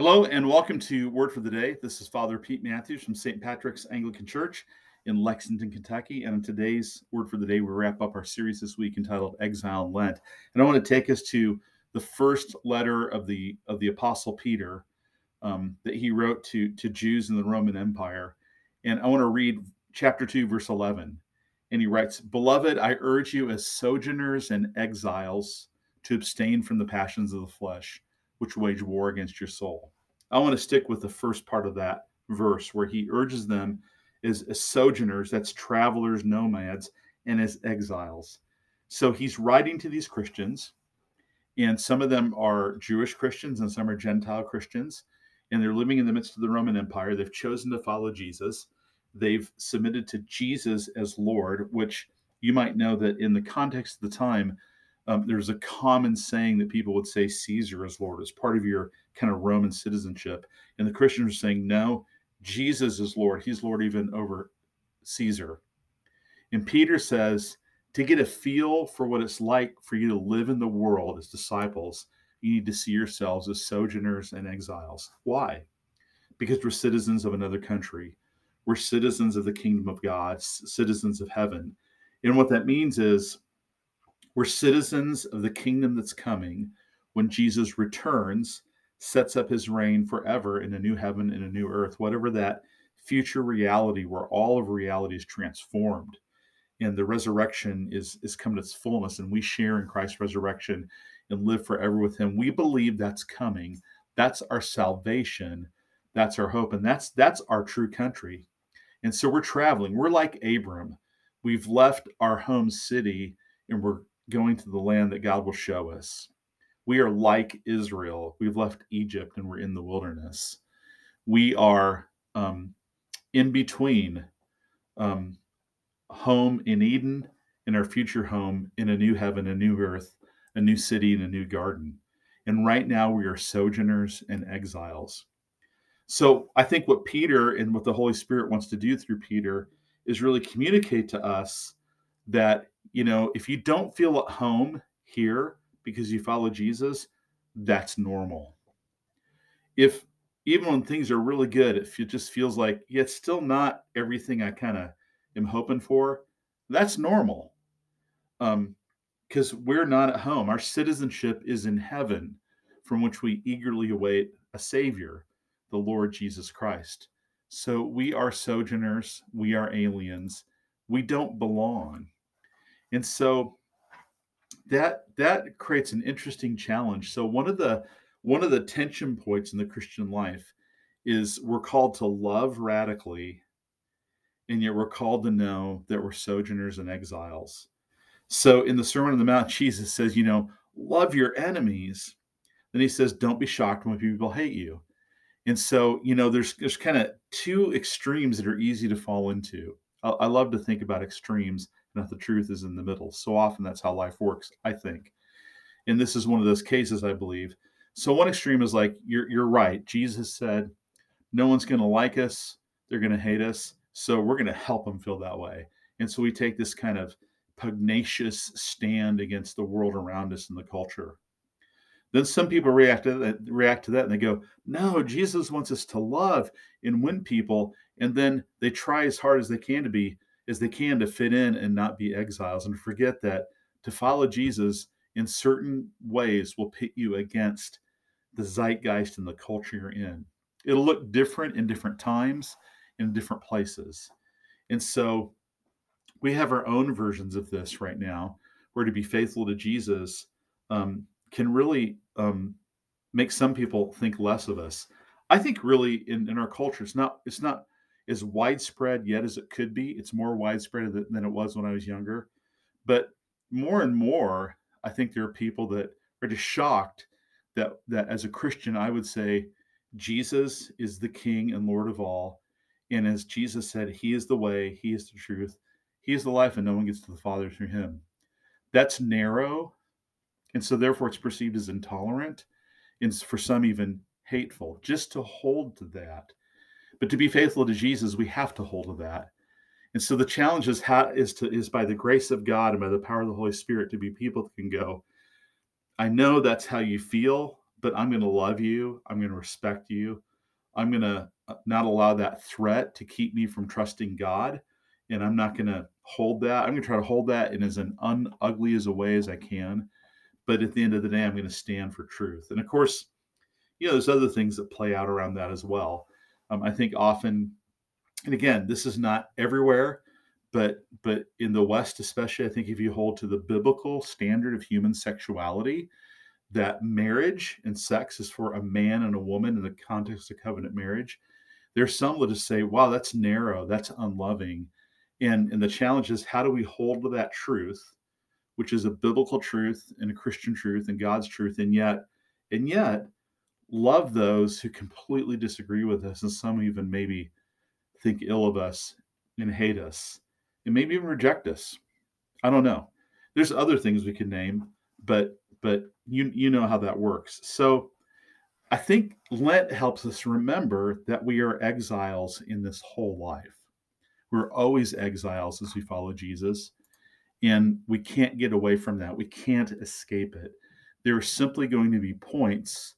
Hello and welcome to Word for the Day. This is Father Pete Matthews from St. Patrick's Anglican Church in Lexington, Kentucky. And in today's Word for the Day, we wrap up our series this week entitled Exile and Lent. And I want to take us to the first letter of the of the Apostle Peter um, that he wrote to to Jews in the Roman Empire. And I want to read chapter two, verse eleven. And he writes, "Beloved, I urge you as sojourners and exiles to abstain from the passions of the flesh." Which wage war against your soul. I want to stick with the first part of that verse where he urges them as, as sojourners, that's travelers, nomads, and as exiles. So he's writing to these Christians, and some of them are Jewish Christians and some are Gentile Christians, and they're living in the midst of the Roman Empire. They've chosen to follow Jesus. They've submitted to Jesus as Lord, which you might know that in the context of the time, um, there's a common saying that people would say Caesar is Lord as part of your kind of Roman citizenship. And the Christians are saying, no, Jesus is Lord. He's Lord even over Caesar. And Peter says, to get a feel for what it's like for you to live in the world as disciples, you need to see yourselves as sojourners and exiles. Why? Because we're citizens of another country. We're citizens of the kingdom of God, citizens of heaven. And what that means is we're citizens of the kingdom that's coming when Jesus returns, sets up his reign forever in a new heaven and a new earth, whatever that future reality where all of reality is transformed and the resurrection is is come to its fullness and we share in Christ's resurrection and live forever with him. We believe that's coming. That's our salvation. That's our hope and that's that's our true country. And so we're traveling. We're like Abram. We've left our home city and we're going to the land that God will show us. We are like Israel. We've left Egypt and we're in the wilderness. We are um, in between um, home in Eden and our future home in a new heaven, a new earth, a new city, and a new garden. And right now we are sojourners and exiles. So I think what Peter and what the Holy Spirit wants to do through Peter is really communicate to us that you know if you don't feel at home here because you follow jesus that's normal. If even when things are really good if it just feels like yeah, it's still not everything i kind of am hoping for that's normal. Um because we're not at home. Our citizenship is in heaven from which we eagerly await a savior the lord jesus christ. So we are sojourners. We are aliens. We don't belong and so that that creates an interesting challenge. So one of the one of the tension points in the christian life is we're called to love radically and yet we're called to know that we're sojourners and exiles. So in the sermon on the mount jesus says you know love your enemies. Then he says don't be shocked when people hate you. And so you know there's there's kind of two extremes that are easy to fall into. I, I love to think about extremes and that the truth is in the middle. So often that's how life works, I think. And this is one of those cases, I believe. So one extreme is like you're you're right. Jesus said, "No one's going to like us; they're going to hate us. So we're going to help them feel that way." And so we take this kind of pugnacious stand against the world around us and the culture. Then some people react to that, react to that, and they go, "No, Jesus wants us to love and win people." And then they try as hard as they can to be as they can to fit in and not be exiles and forget that to follow Jesus in certain ways will pit you against the zeitgeist and the culture you're in. It'll look different in different times, in different places. And so we have our own versions of this right now, where to be faithful to Jesus um, can really um, make some people think less of us. I think really in, in our culture, it's not it's not as widespread yet as it could be. It's more widespread than it was when I was younger. But more and more, I think there are people that are just shocked that that as a Christian, I would say Jesus is the King and Lord of all. And as Jesus said, He is the way, He is the truth, He is the life, and no one gets to the Father through Him. That's narrow. And so therefore it's perceived as intolerant and for some even hateful. Just to hold to that but to be faithful to Jesus, we have to hold of that. And so the challenge is how is to is by the grace of God and by the power of the Holy Spirit to be people that can go. I know that's how you feel, but I'm going to love you. I'm going to respect you. I'm going to uh, not allow that threat to keep me from trusting God. And I'm not going to hold that. I'm going to try to hold that in as an unugly as a way as I can. But at the end of the day, I'm going to stand for truth. And of course, you know, there's other things that play out around that as well. Um, I think often, and again, this is not everywhere, but but in the West, especially, I think if you hold to the biblical standard of human sexuality, that marriage and sex is for a man and a woman in the context of covenant marriage. There's some that just say, wow, that's narrow, that's unloving. And, and the challenge is how do we hold to that truth, which is a biblical truth and a Christian truth and God's truth, and yet, and yet love those who completely disagree with us, and some even maybe think ill of us and hate us, and maybe even reject us. I don't know. There's other things we can name, but but you you know how that works. So I think Lent helps us remember that we are exiles in this whole life. We're always exiles as we follow Jesus, and we can't get away from that. We can't escape it. There are simply going to be points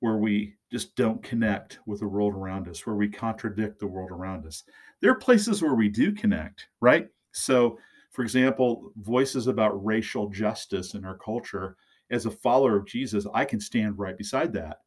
where we just don't connect with the world around us, where we contradict the world around us. There are places where we do connect, right? So, for example, voices about racial justice in our culture as a follower of Jesus, I can stand right beside that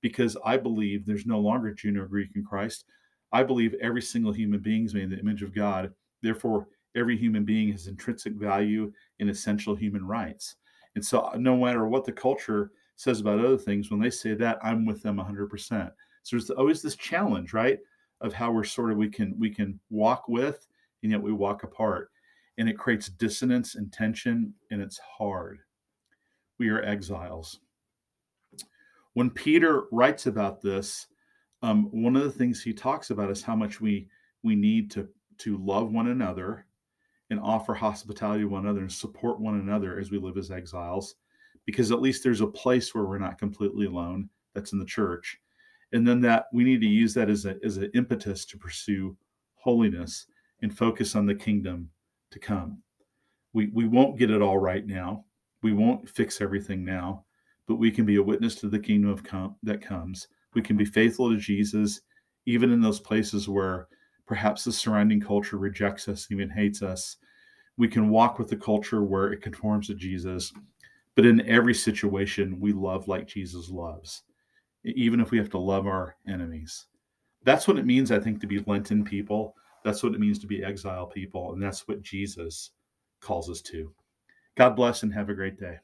because I believe there's no longer Jew or Greek in Christ. I believe every single human being is made in the image of God. Therefore, every human being has intrinsic value and essential human rights. And so, no matter what the culture says about other things, when they say that, I'm with them 100%. So there's always this challenge, right, of how we're sort of we can we can walk with and yet we walk apart, and it creates dissonance and tension, and it's hard we are exiles. When Peter writes about this, um, one of the things he talks about is how much we we need to to love one another and offer hospitality to one another and support one another as we live as exiles, because at least there's a place where we're not completely alone. That's in the church, and then that we need to use that as a as an impetus to pursue holiness and focus on the kingdom to come. We we won't get it all right now we won't fix everything now, but we can be a witness to the kingdom of that comes. We can be faithful to Jesus, even in those places where perhaps the surrounding culture rejects us, even hates us. We can walk with the culture where it conforms to Jesus. But in every situation, we love like Jesus loves, even if we have to love our enemies. That's what it means, I think, to be Lenten people. That's what it means to be exile people. And that's what Jesus calls us to. God bless and have a great day.